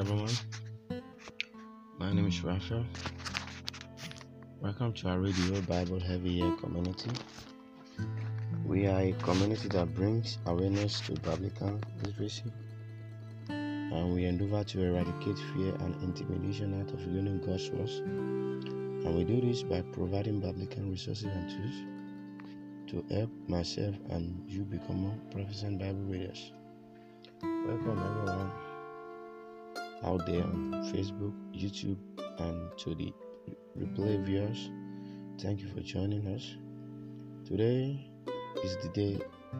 everyone. My name is Raphael. Welcome to our radio Bible Heavy Year community. We are a community that brings awareness to biblical literacy and we endeavor to eradicate fear and intimidation out of learning God's words. And we do this by providing biblical resources and tools to help myself and you become more proficient Bible readers. Welcome everyone out there on Facebook, YouTube, and to the replay viewers. Thank you for joining us. Today is the day.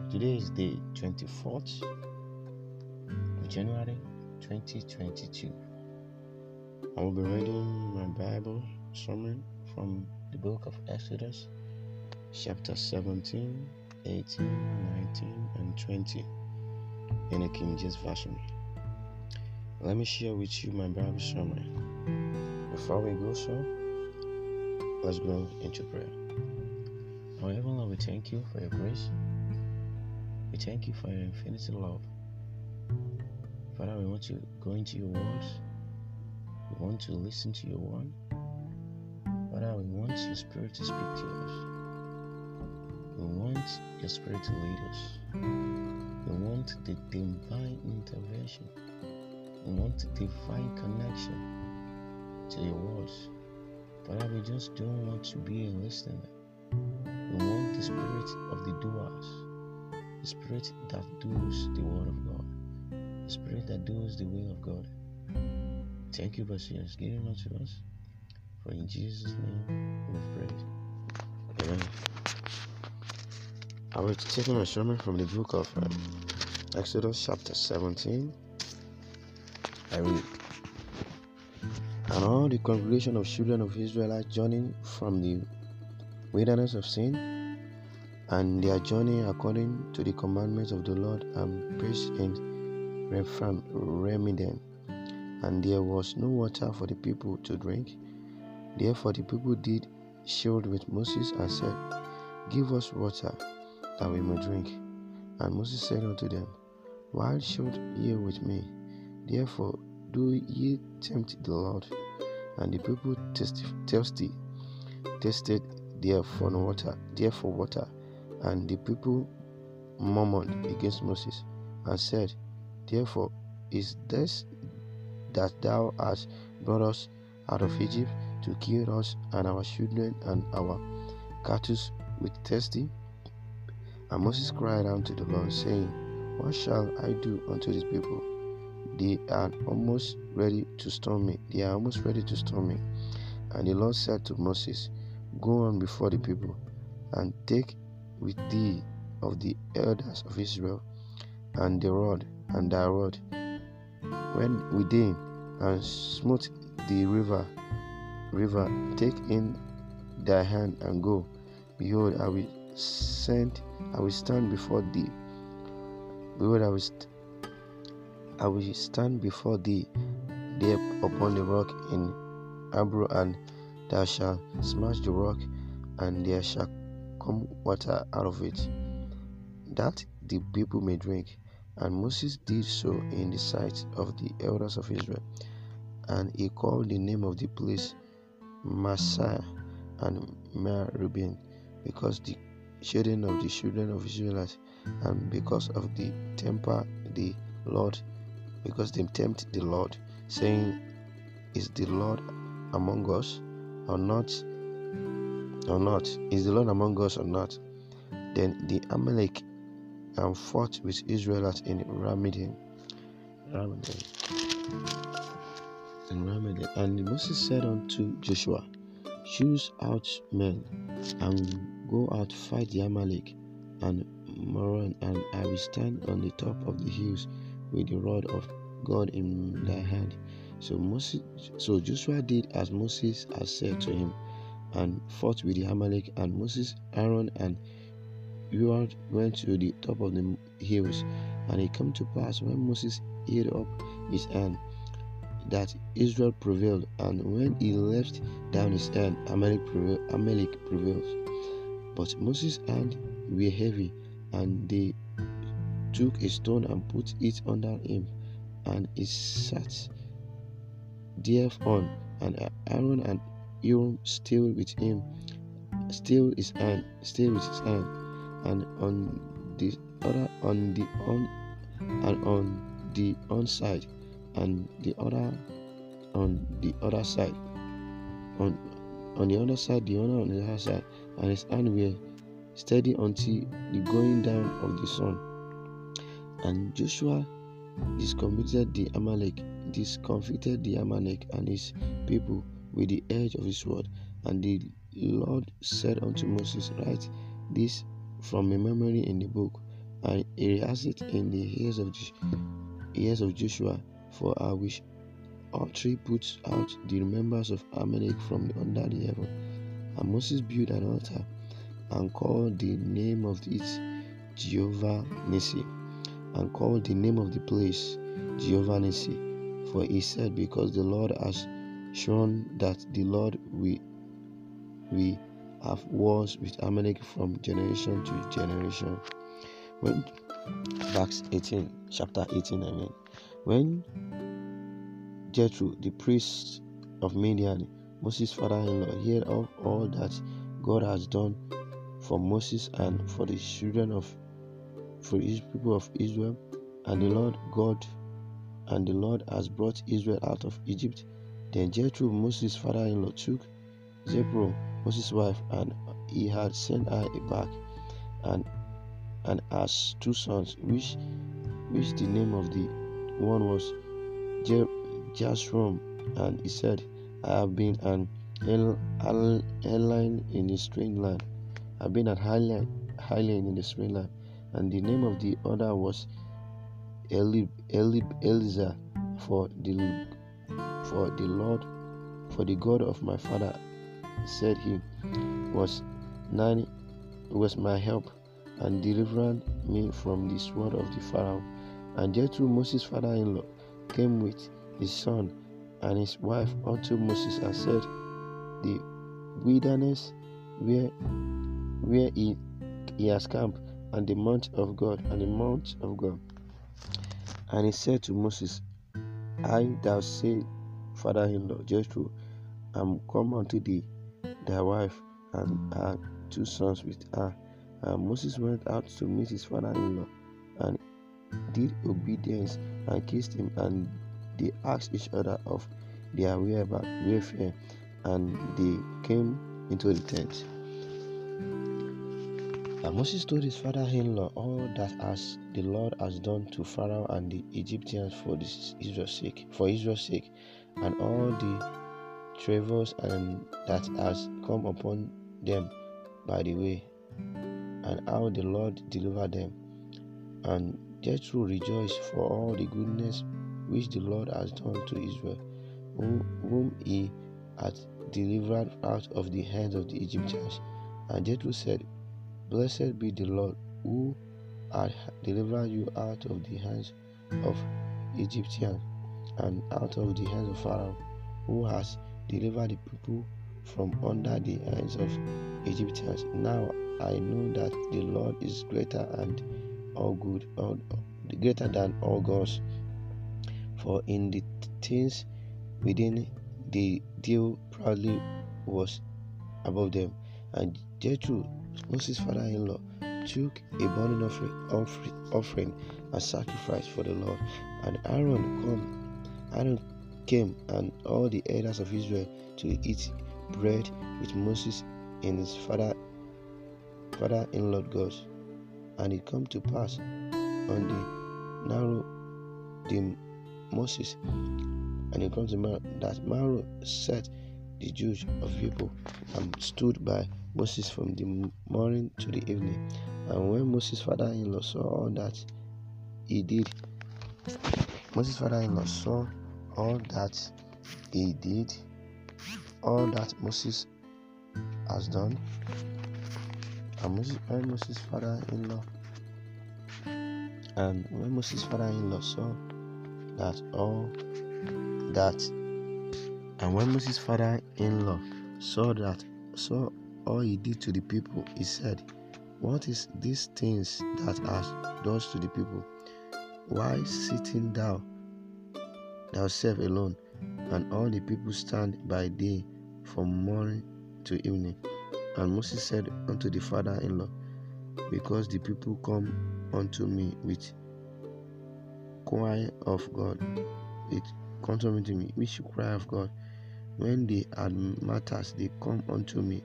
Today is the 24th of January 2022. I will be reading my Bible sermon from the book of Exodus, chapter 17, 18, 19, and 20 in a King James Version. Let me share with you my Bible summary. Before we go so, let's go into prayer. Our Heavenly Lord, we thank you for your grace. We thank you for your infinite love. Father, we want to go into your words. We want to listen to your word. Father, we want your spirit to speak to us. We want your spirit to lead us. We want the divine intervention. We want divine connection to your words. Father, we just don't want to be a listener. We want the spirit of the doers, the spirit that does the word of God, the spirit that does the will of God. Thank you, Basias, giving unto us. For in Jesus' name we've prayed. Amen. I will take my sermon from the book of um, Exodus, chapter 17. I. And all the congregation of children of Israel are journeying from the wilderness of sin, and their journey according to the commandments of the Lord and preached in Rephaim, Remidim. And there was no water for the people to drink. Therefore the people did shield with Moses and said, Give us water that we may drink. And Moses said unto them, Why should ye with me? Therefore do ye tempt the Lord? And the people thirsty tasted therefore water, therefore water. And the people murmured against Moses and said, Therefore is this that thou hast brought us out of Egypt to kill us and our children and our cattle with thirsty? And Moses cried unto the Lord, saying, What shall I do unto these people? They are almost ready to stone me. They are almost ready to stone me. And the Lord said to Moses, Go on before the people, and take with thee of the elders of Israel, and the rod, and thy rod, when within, and smooth the river, river, take in thy hand and go. Behold, I will send, I will stand before thee. Behold, I will, st- I will stand before thee there upon the rock in Abro, and thou shalt smash the rock, and there shall come water out of it, that the people may drink. And Moses did so in the sight of the elders of Israel. And he called the name of the place Massah and Meribah, because the children of the children of Israelites, and because of the temper the Lord, because they tempt the Lord, saying, Is the Lord among us or not? Or not? Is the Lord among us or not? Then the Amalek and fought with Israelites in Ramidim. Ramidim. And Ramidim. And Moses said unto Joshua, Choose out men and go out fight the Amalek and Moron, and I will stand on the top of the hills with the rod of God in thy mm. hand. So Moses, so Joshua did as Moses had said to him, and fought with the Amalek. And Moses, Aaron, and Uriah went to the top of the hills. And it came to pass when Moses held up his hand that Israel prevailed, and when he left down his hand, Amalek, prevail, Amalek prevailed. But Moses' hand were heavy, and they took a stone and put it under him, and he sat thereupon, and Aaron and Urim still with him, still his hand, still with his hand, and on the other on the on and on the on side, and the other on the other side, on on the other side, the other on the other side, and his hand were steady until the going down of the sun. And Joshua discomfited the Amalek, discomfited the Amalek and his people with the edge of his sword. And the Lord said unto Moses, Write this from a memory in the book, and erase it in the ears of ears of Joshua, for I wish all three put out the remembrance of Amalek from under the heaven. And Moses built an altar and called the name of it Jehovah Nissi, and called the name of the place Jehovah Nissi. For he said, Because the Lord has shown that the Lord we we have wars with Amalek from generation to generation. When Acts 18, chapter 18, I mean, when Jethro, the priest of Midian, Moses' father-in-law, heard of all that God has done for Moses and for the children of for the people of Israel, and the Lord God and the Lord has brought Israel out of Egypt. Then Jethro, Moses' father-in-law, took Zipporah, Moses' wife, and he had sent her back, and and has two sons, which which the name of the one was Jashrom, and he said, I have been an airline in a strange land. I've been at Highland, Highland in the strange land. And the name of the other was Elib, Elib, Eliza, for the for the Lord, for the God of my father, said he, was nine, was my help and delivered me from the sword of the Pharaoh. And Jethro, Moses' father-in-law, came with his son and his wife unto Moses and said, The wilderness where where he, he has camped, and the mount of God, and the mount of God. And he said to Moses, I thou say, father in law Jethro, am um, come unto thee, thy wife, and her two sons with her. And Moses went out to meet his father in law, and did obedience, and kissed him, and they asked each other of their whereabouts, welfare, and they came into the tent. And Moses told his father-in-law all that as the Lord has done to Pharaoh and the Egyptians for this Israel's sake, for Israel's sake, and all the travails and that has come upon them by the way, and how the Lord delivered them. And Jethro rejoiced for all the goodness which the Lord has done to Israel, whom he had delivered out of the hands of the Egyptians. And Jethro said, Blessed be the Lord who had delivered you out of the hands of Egyptians and out of the hands of Pharaoh, who has delivered the people from under the hands of Egyptians. Now I know that the Lord is greater and all good, all, greater than all gods for in the things within the deal proudly was above them. And Jethro, Moses' father-in-law, took a burning offering, offering as sacrifice for the Lord. And Aaron come, Aaron came, and all the elders of Israel to eat bread with Moses and his father, father-in-law God. And it come to pass on the narrow the Moses. And it comes to man that Maro set the Jews of people and stood by Moses from the morning to the evening. And when Moses' father in law saw all that he did, Moses' father in law saw all that he did, all that Moses has done. And Moses, when Moses' father in law and when Moses' father in law saw that all that and when Moses' father-in-law saw that saw all he did to the people, he said, What is these things that are does to the people? Why sitting thou thyself alone? and all the people stand by day from morning to evening. And Moses said unto the father in law, Because the people come unto me with cry of God, it comes unto me, which cry of God. When they had matters, they come unto me,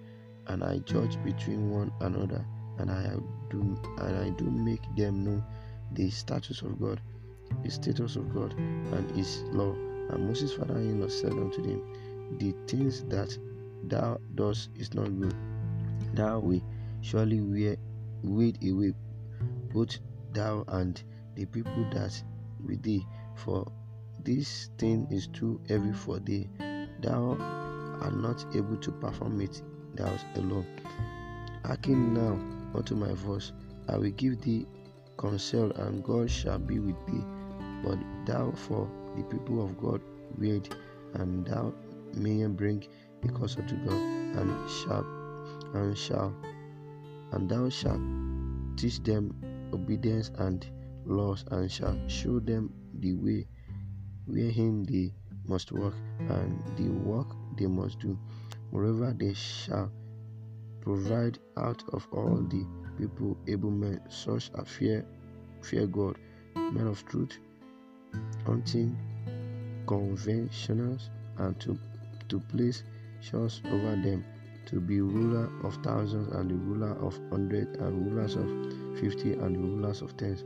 and I judge between one another, and I do and I do make them know the statutes of God, the status of God, and His law. And Moses' father-in-law said unto them, The things that thou dost is not good. Thou will surely wade away both thou and the people that with thee, for this thing is too heavy for thee. Thou art not able to perform it thou alone. Hearken now unto my voice. I will give thee counsel, and God shall be with thee. But thou for the people of God wait, and thou mayest bring a cause to God, and shall and shall and thou shalt teach them obedience and laws, and shall show them the way wherein they must walk, and the work they must do. Moreover, they shall provide out of all the people able men, such as fear fear God, men of truth, hunting conventionals, and to to place chores over them, to be ruler of thousands and the ruler of hundred and rulers of fifty and the rulers of tens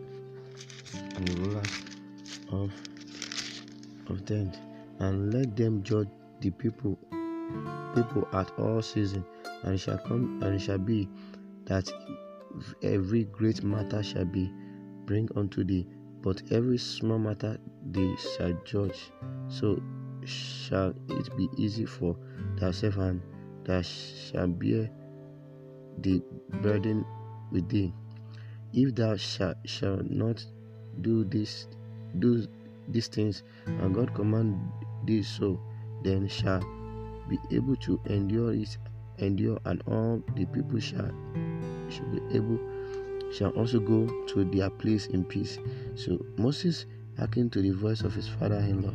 and the rulers of of ten. And let them judge the people people at all seasons and it shall come and it shall be that every great matter shall be bring unto thee but every small matter they shall judge. So shall it be easy for thyself and that shall bear the burden with thee. If thou shalt shall not do this do these things and god command thee so then shall be able to endure it endure and all the people shall should be able shall also go to their place in peace. So moses hearkened to the voice of his father-in-law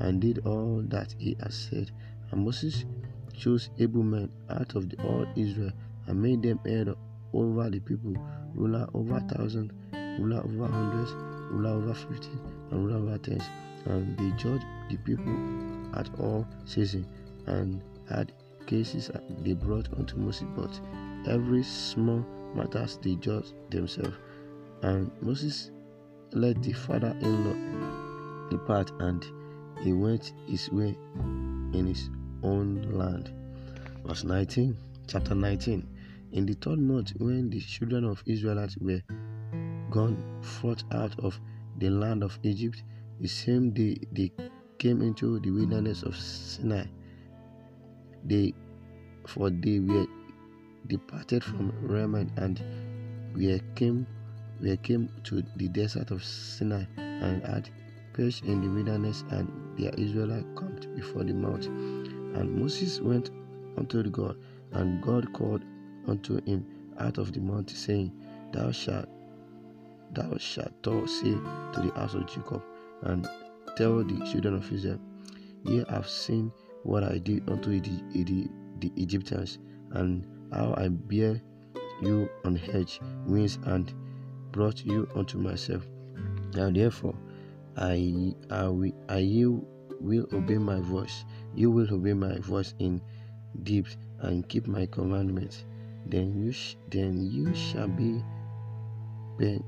and did all that he had said. And moses chose able men out of the, all israel and made them head over the people ruler over thousands ruler over hundreds ruler over fifty and ruler over tens. And they judged the people at all seasons and had cases they brought unto Moses, but every small matters they judged themselves. And Moses let the father-in-law depart, and he went his way in his own land. Verse 19, chapter 19. In the third month, when the children of Israelites were gone forth out of the land of Egypt, the same day they came into the wilderness of Sinai. They, for they were departed from Raman and we came, we came to the desert of Sinai and had perished in the wilderness, and the Israelites camped before the mount. And Moses went unto God, and God called unto him out of the mount, saying, Thou shalt thou shalt say to the house of Jacob, and tell the children of Israel, Ye have seen what I did unto the, the, the Egyptians, and how I bear you on hedge wings and brought you unto myself. Now therefore, I, I, will, I you will obey my voice. You will obey my voice in deep and keep my commandments. Then you, sh- then you shall be pe-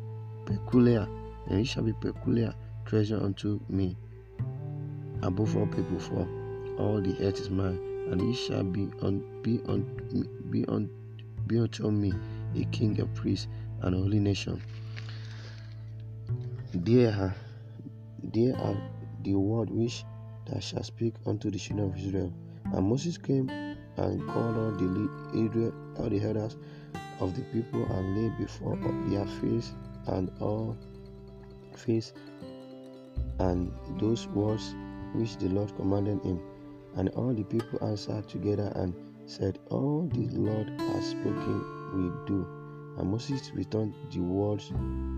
peculiar, and you shall be peculiar treasure unto me above all people, for all the earth is mine, and ye shall be on be on be on be unto me a king, a priest, and a holy nation. There are there are the word which thou shalt speak unto the children of Israel. And Moses came and called all the all the elders of the people, and laid before their face and all face and those words which the Lord commanded him. And all the people answered together and said, All the Lord has spoken, we do. And Moses returned the words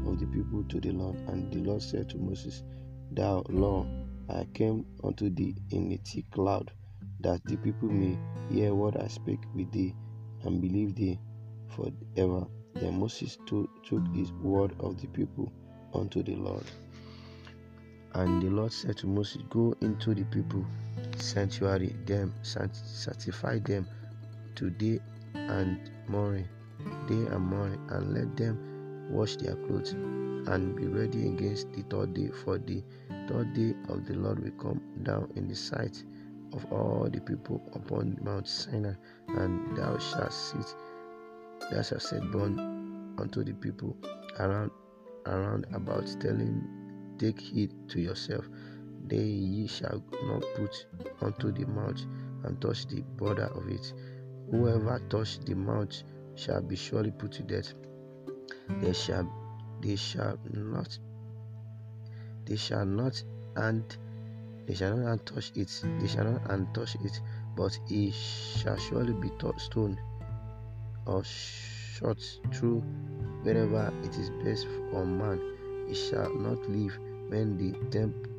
of the people to the Lord. And the Lord said to Moses, Thou, Lord, I came unto thee in a thick cloud, that the people may hear what I speak with thee, and believe thee forever. Then Moses took his word of the people unto the Lord. And the Lord said to Moses, Go into the people, sanctuary them, sanctify them today and morning, day and morning, and let them wash their clothes and be ready against the third day. For the third day of the Lord will come down in the sight of all the people upon Mount Sinai, and thou shalt sit, thou shalt set born unto the people around around about, telling, Take heed to yourself, they ye shall not put unto the mouth and touch the border of it. Whoever touch the mouth shall be surely put to death. They shall they shall not they shall not and they shall not touch it they shall not touch it but he shall surely be stoned or shot through wherever it is best for man he shall not live when the temp-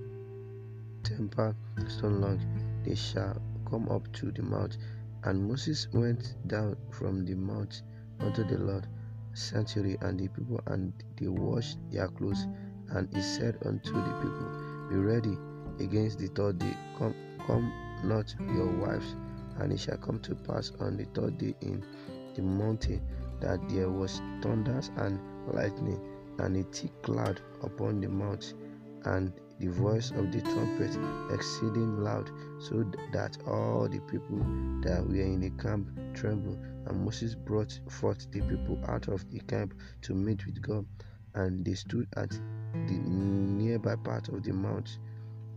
temper stone long they shall come up to the mouth and moses went down from the mount unto the lord sanctuary and the people and they washed their clothes. And he said unto the people be ready against the third day. Come come not your wives. And it shall come to pass on the third day in the mountain that there was thunders and lightning and a thick cloud upon the mount. And the voice of the trumpet exceeding loud so that all the people that were in the camp trembled. And Moses brought forth the people out of the camp to meet with God, and they stood at the nearby part of the mount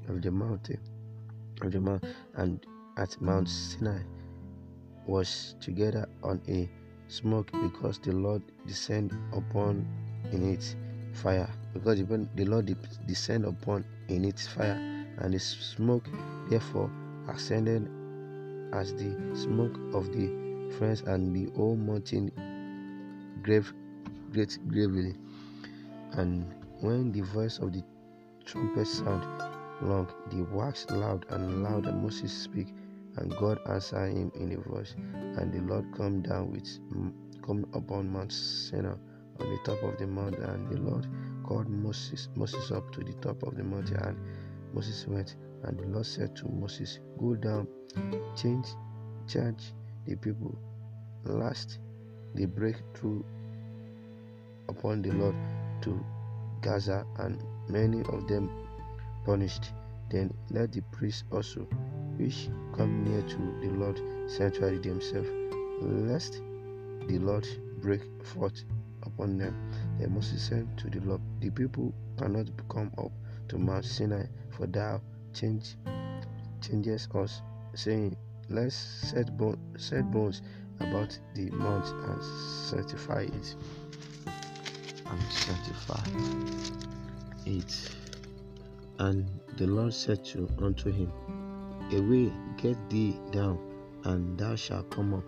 of the mountain of the mount and at Mount Sinai was together on a smoke because the Lord descended upon in it fire because the Lord descend upon in its fire and the smoke therefore ascended as the smoke of the friends and the whole mountain grave great gravely. And when the voice of the trumpet sound long, the wax loud and loud and Moses speak, and God answered him in a voice, and the Lord come down with come upon Mount Sinai on the top of the mountain, and the Lord called Moses Moses up to the top of the mountain, and Moses went, and the Lord said to Moses, Go down, change, charge the people. Last, they break through upon the Lord to Gaza, and many of them punished. Then let the priests also, which come near to the Lord sanctuary themselves, lest the Lord break forth upon them. Then Moses said to the Lord, The people cannot come up to Mount Sinai, for thou change changes us, saying, Let's set, bone, set bones about the mount and sanctify it. And sanctify it. And the Lord said to unto him, Away, get thee down, and thou shalt come up,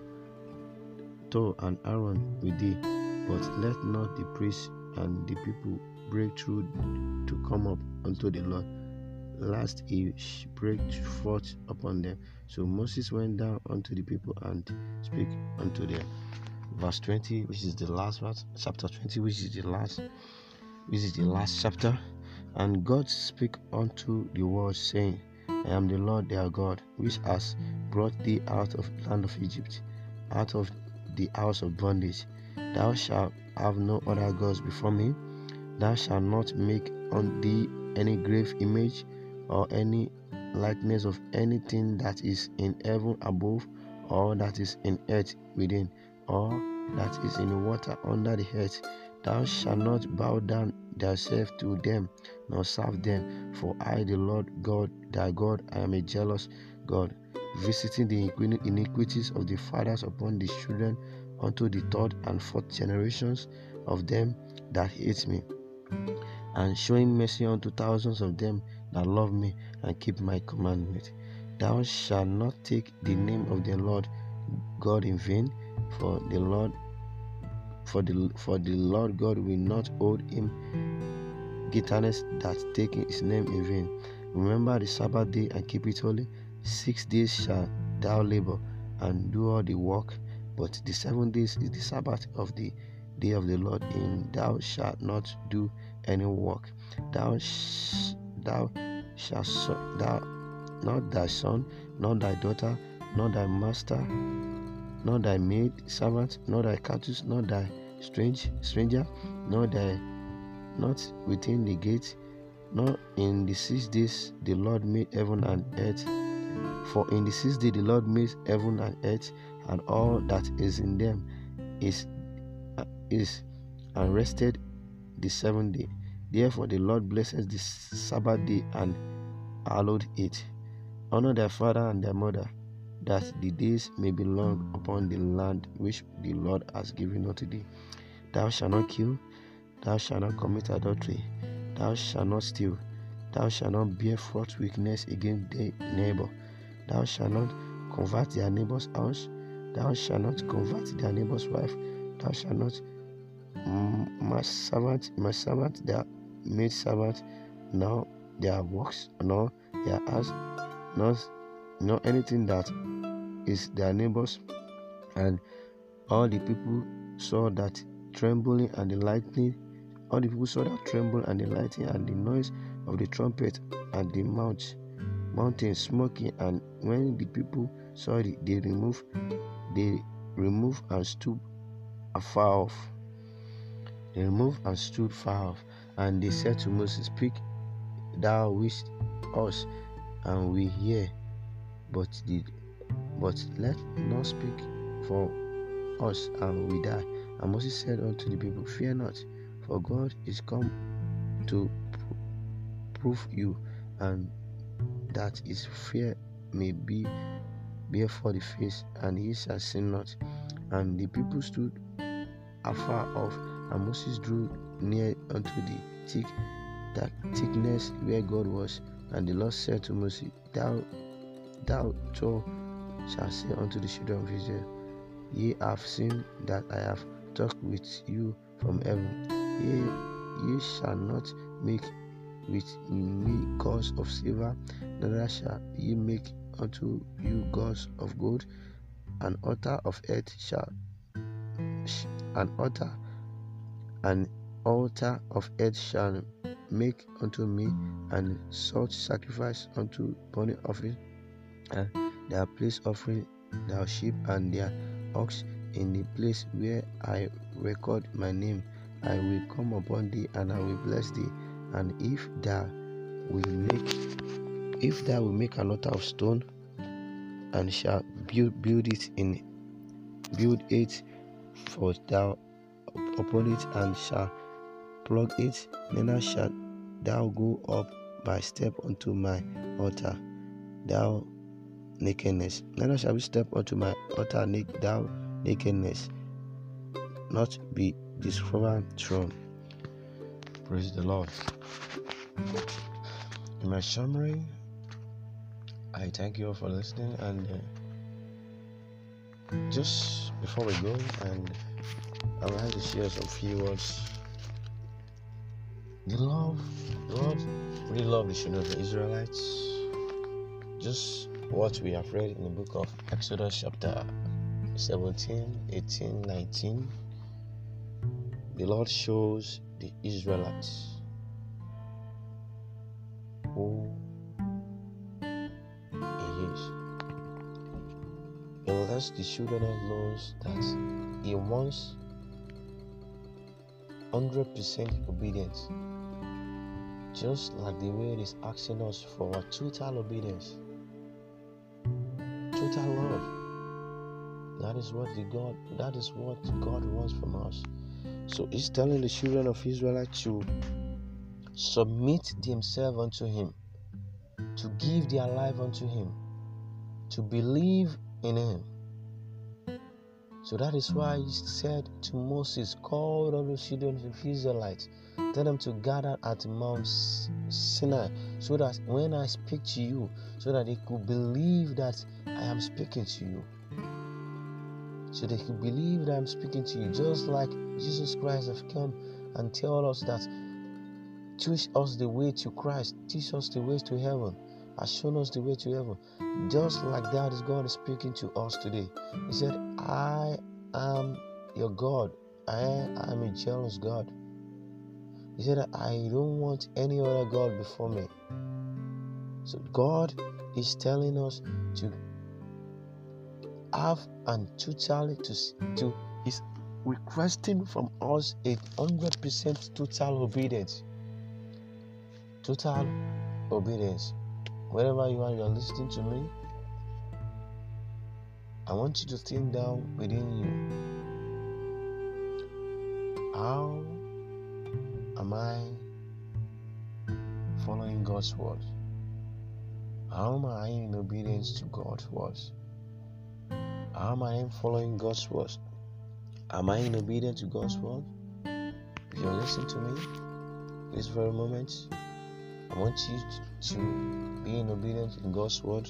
thou and Aaron with thee, but let not the priests and the people break through to come up unto the Lord lest he break forth upon them. So Moses went down unto the people and speak unto them. Verse 20, which is the last verse, chapter 20, which is the last, which is the last chapter. And God spake unto the world, saying, I am the Lord their God, which has brought thee out of the land of Egypt, out of the house of bondage. Thou shalt have no other gods before me. Thou shalt not make on thee any grave image or any likeness of anything that is in heaven above, or that is in earth within, or that is in the water under the earth. Thou shalt not bow down thyself to them, nor serve them. For I, the Lord God, thy God, I am a jealous God, visiting the iniquities of the fathers upon the children unto the third and fourth generations of them that hate me, and showing mercy unto thousands of them that love me and keep my commandment. Thou shalt not take the name of the Lord God in vain, for the Lord for the for the Lord God will not hold him guiltless that taking his name in vain. Remember the Sabbath day and keep it holy. Six days shall thou labor and do all the work, but the seven days is the Sabbath of the day of the Lord. In thou shalt not do any work. Thou sh- thou shalt so- thou not thy son, not thy daughter, not thy master, not thy maid servant, not thy cattle, not thy strange stranger, nor thy not within the gate, nor in the six days the Lord made heaven and earth. For in the sixth day the Lord made heaven and earth and all that is in them is uh, is and rested the seventh day. Therefore the Lord blesses the Sabbath day and hallowed it. Honor thy father and thy mother, that the days may be long upon the land which the Lord has given unto thee. Thou shalt not kill, thou shalt not commit adultery, thou shalt not steal, thou shalt not bear false witness against thy neighbor, thou shalt not convert thy neighbor's house, thou shalt not convert thy neighbor's wife, thou shalt not mm, my servant, my servant, their maid servant, nor their works, nor their house, nor, nor anything that is their neighbor's. And all the people saw that trembling and the lightning, all the people saw that tremble and the lightning and the noise of the trumpet and the mount, mountain smoking. And when the people saw it, they removed, they removed and stood afar off. They removed and stood far off. And they said to Moses, Speak thou with us, and we hear. But did but let not speak for us, and we die. And Moses said unto the people, Fear not, for God is come to prove you, and that his fear may be before the face, and he shall sin not. And the people stood afar off, and Moses drew near unto the thick that thickness where God was. And the Lord said to Moses, Thou thou too shalt say unto the children of Israel, Ye have seen that I have talked with you from heaven. Ye, ye shall not make with me gods of silver, neither shall ye make unto you gods of gold. An altar of earth shall an altar an altar of earth shall make unto me, and salt sacrifice unto burnt offering, and their place offering their sheep and their ox in the place where I record my name. I will come upon thee, and I will bless thee. And if thou will make, if thou will make an altar of stone, and shall build build it in, build it for thou upon it, and shall plug it, neither shalt thou go up by step unto my altar, thou nakedness. Neither shall we step unto my altar, thou nakedness, not be discovered from. Praise the Lord. In my summary, I thank you all for listening, and uh, just before we go, and I would like to share some few words the love, the Lord really loved the children of the Israelites. Just what we have read in the book of Exodus, chapter 17, 18, 19. The Lord shows the Israelites oh, who He is. He lets the children know that He wants 100% obedience just like the way it is asking us for total obedience, total love. That is what the God that is what God wants from us. So he's telling the children of Israel to submit themselves unto him, to give their life unto him, to believe in him. So that is why he said to Moses, Call all the children of Israelites Tell them to gather at Mount Sinai so that when I speak to you, so that they could believe that I am speaking to you. So they could believe that I'm speaking to you, just like Jesus Christ has come and tell us that teach us the way to Christ, teach us the ways to heaven, has shown us the way to heaven. Just like that is God speaking to us today. He said, I am your God. I am a jealous God. He said, I don't want any other God before me. So God is telling us to have and totally to, to is requesting from us a hundred percent total obedience. Total obedience. Wherever you are, you are listening to me. I want you to think down within you. How am I following God's word? How am I in obedience to God's words? Am I in following God's word? Am I in obedience to God's word? If you're listening to me this very moment, I want you to be in obedience in God's word.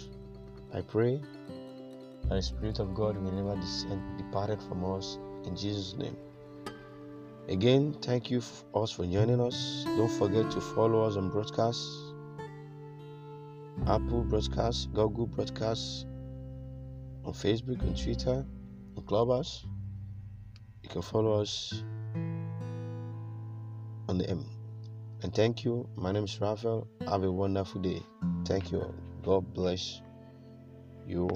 I pray that the Spirit of God will never descend, departed from us in Jesus' name. Again, thank you for us for joining us. Don't forget to follow us on broadcasts, Apple Podcasts, Google Podcasts, on Facebook and Twitter, on Clubhouse. You can follow us on the M. And thank you. My name is Raphael. Have a wonderful day. Thank you. God bless you.